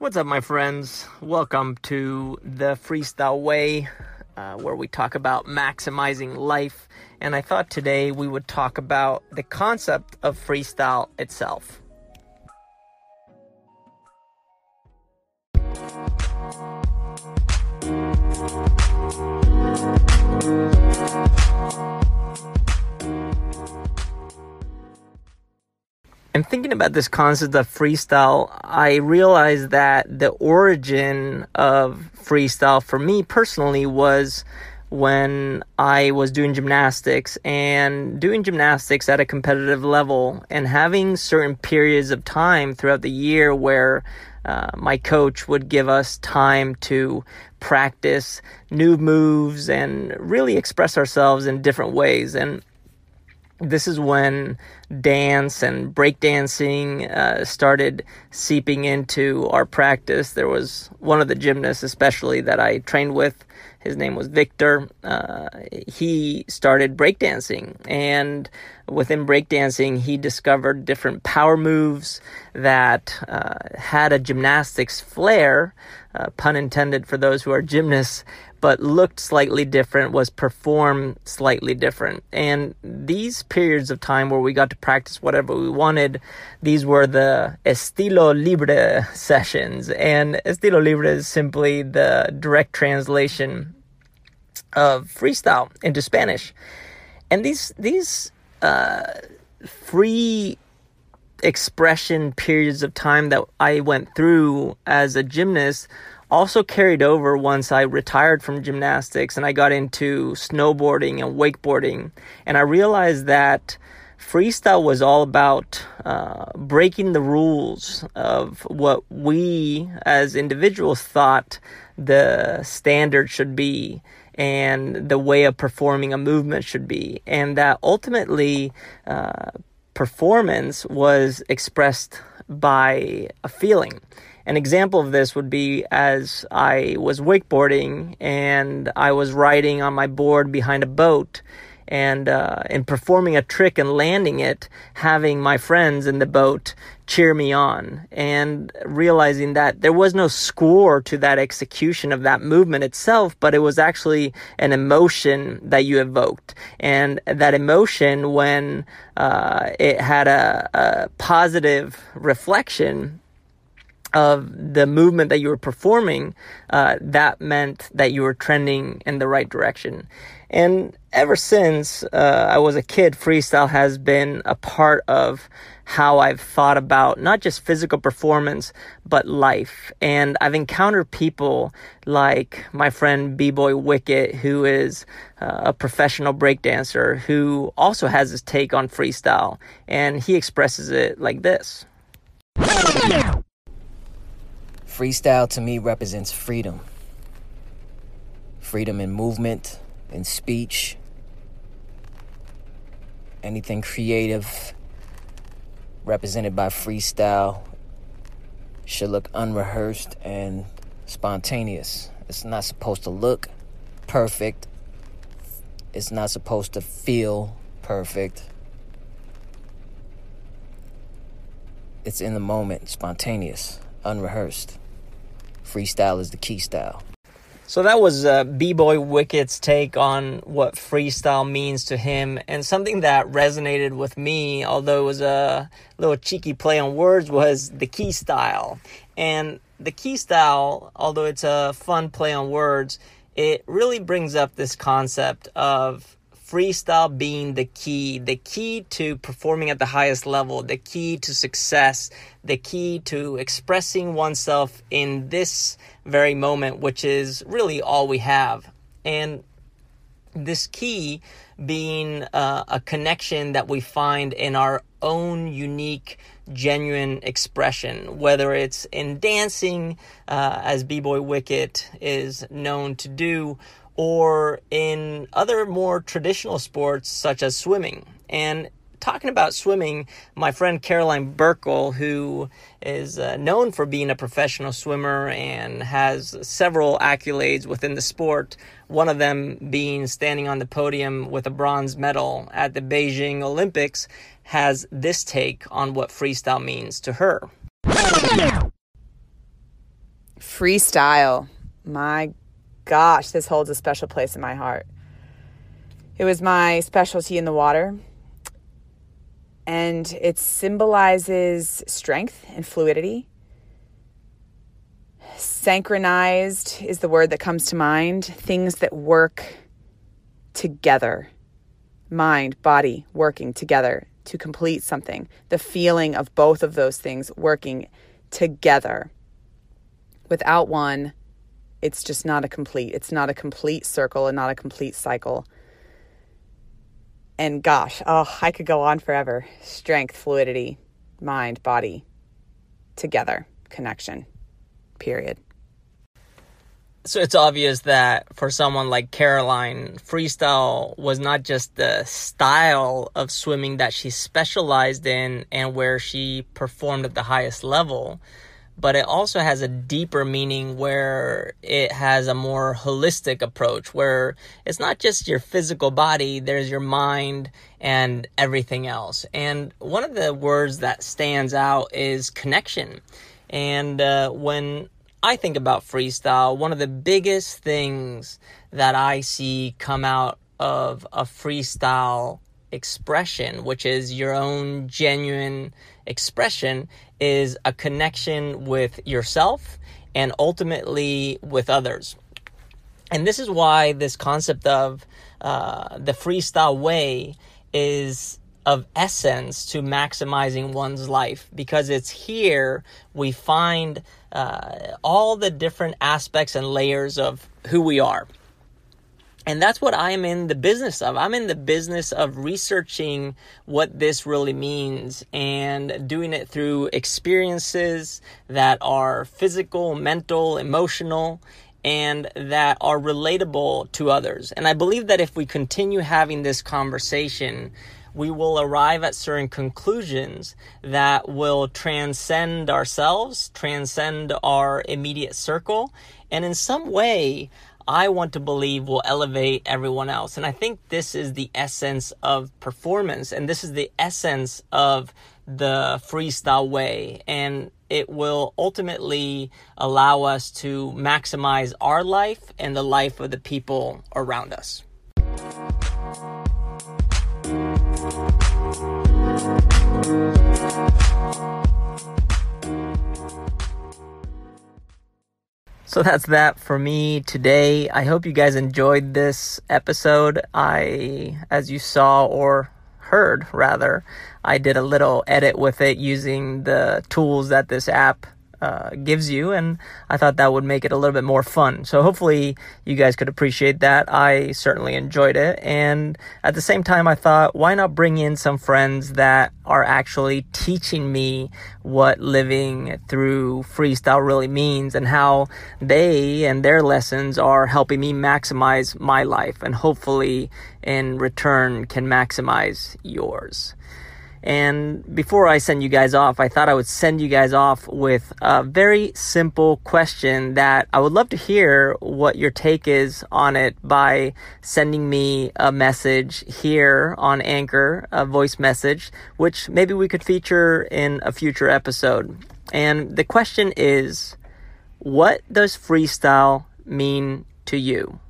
What's up, my friends? Welcome to the Freestyle Way, uh, where we talk about maximizing life. And I thought today we would talk about the concept of freestyle itself. About this concept of freestyle, I realized that the origin of freestyle for me personally was when I was doing gymnastics and doing gymnastics at a competitive level and having certain periods of time throughout the year where uh, my coach would give us time to practice new moves and really express ourselves in different ways. And this is when dance and breakdancing uh, started seeping into our practice. There was one of the gymnasts, especially that I trained with. His name was Victor. Uh, he started breakdancing, and within breakdancing, he discovered different power moves that uh, had a gymnastics flair, uh, pun intended for those who are gymnasts, but looked slightly different, was performed slightly different. And these periods of time where we got to practice whatever we wanted, these were the estilo libre sessions. And estilo libre is simply the direct translation of freestyle into Spanish. And these, these, uh, free expression periods of time that I went through as a gymnast also carried over once I retired from gymnastics and I got into snowboarding and wakeboarding. And I realized that freestyle was all about uh, breaking the rules of what we as individuals thought the standard should be and the way of performing a movement should be. And that ultimately, uh, performance was expressed by a feeling. An example of this would be as I was wakeboarding and I was riding on my board behind a boat and uh, in performing a trick and landing it, having my friends in the boat cheer me on, and realizing that there was no score to that execution of that movement itself, but it was actually an emotion that you evoked, and that emotion, when uh, it had a, a positive reflection of the movement that you were performing, uh, that meant that you were trending in the right direction. And ever since uh, I was a kid, freestyle has been a part of how I've thought about not just physical performance, but life. And I've encountered people like my friend B-Boy Wicket, who is uh, a professional breakdancer, who also has his take on freestyle. And he expresses it like this. Freestyle to me represents freedom. Freedom in movement, in speech, anything creative represented by freestyle should look unrehearsed and spontaneous. It's not supposed to look perfect. It's not supposed to feel perfect. It's in the moment, spontaneous, unrehearsed. Freestyle is the key style. So that was uh, B-Boy Wicket's take on what freestyle means to him, and something that resonated with me, although it was a little cheeky play on words, was the key style. And the key style, although it's a fun play on words, it really brings up this concept of freestyle being the key, the key to performing at the highest level, the key to success, the key to expressing oneself in this very moment, which is really all we have. And this key being uh, a connection that we find in our own unique, genuine expression, whether it's in dancing, uh, as B Boy Wicket is known to do, or in other more traditional sports such as swimming. And talking about swimming, my friend Caroline Burckle, who is uh, known for being a professional swimmer and has several accolades within the sport, one of them being standing on the podium with a bronze medal at the Beijing Olympics, has this take on what freestyle means to her. freestyle. My gosh, this holds a special place in my heart. It was my specialty in the water, and it symbolizes strength and fluidity. Synchronized is the word that comes to mind, things that work together mind, body working together to complete something. The feeling of both of those things working together. Without one, it's just not a complete. It's not a complete circle and not a complete cycle. And gosh, oh, I could go on forever. Strength, fluidity, mind, body, together, connection, period. So it's obvious that for someone like Caroline, freestyle was not just the style of swimming that she specialized in and where she performed at the highest level, but it also has a deeper meaning where it has a more holistic approach where it's not just your physical body, there's your mind and everything else. And one of the words that stands out is connection. And uh, when I think about freestyle, one of the biggest things that I see come out of a freestyle expression, which is your own genuine expression, is a connection with yourself and ultimately with others. And this is why this concept of uh, the freestyle way is of essence to maximizing one's life because it's here we find uh, all the different aspects and layers of who we are. And that's what I'm in the business of. I'm in the business of researching what this really means and doing it through experiences that are physical, mental, emotional, and that are relatable to others. And I believe that if we continue having this conversation, we will arrive at certain conclusions that will transcend ourselves, transcend our immediate circle, and in some way, I want to believe will elevate everyone else. And I think this is the essence of performance, and this is the essence of the freestyle way. And it will ultimately allow us to maximize our life and the life of the people around us. So that's that for me today. I hope you guys enjoyed this episode. I, as you saw or heard rather, I did a little edit with it using the tools that this app uh, gives you, and I thought that would make it a little bit more fun. So hopefully you guys could appreciate that. I certainly enjoyed it, and at the same time, I thought why not bring in some friends that are actually teaching me what living through freestyle really means and how they and their lessons are helping me maximize my life, and hopefully in return can maximize yours. And before I send you guys off, I thought I would send you guys off with a very simple question that I would love to hear what your take is on it by sending me a message here on Anchor, a voice message, which maybe we could feature in a future episode. And the question is what does freestyle mean to you?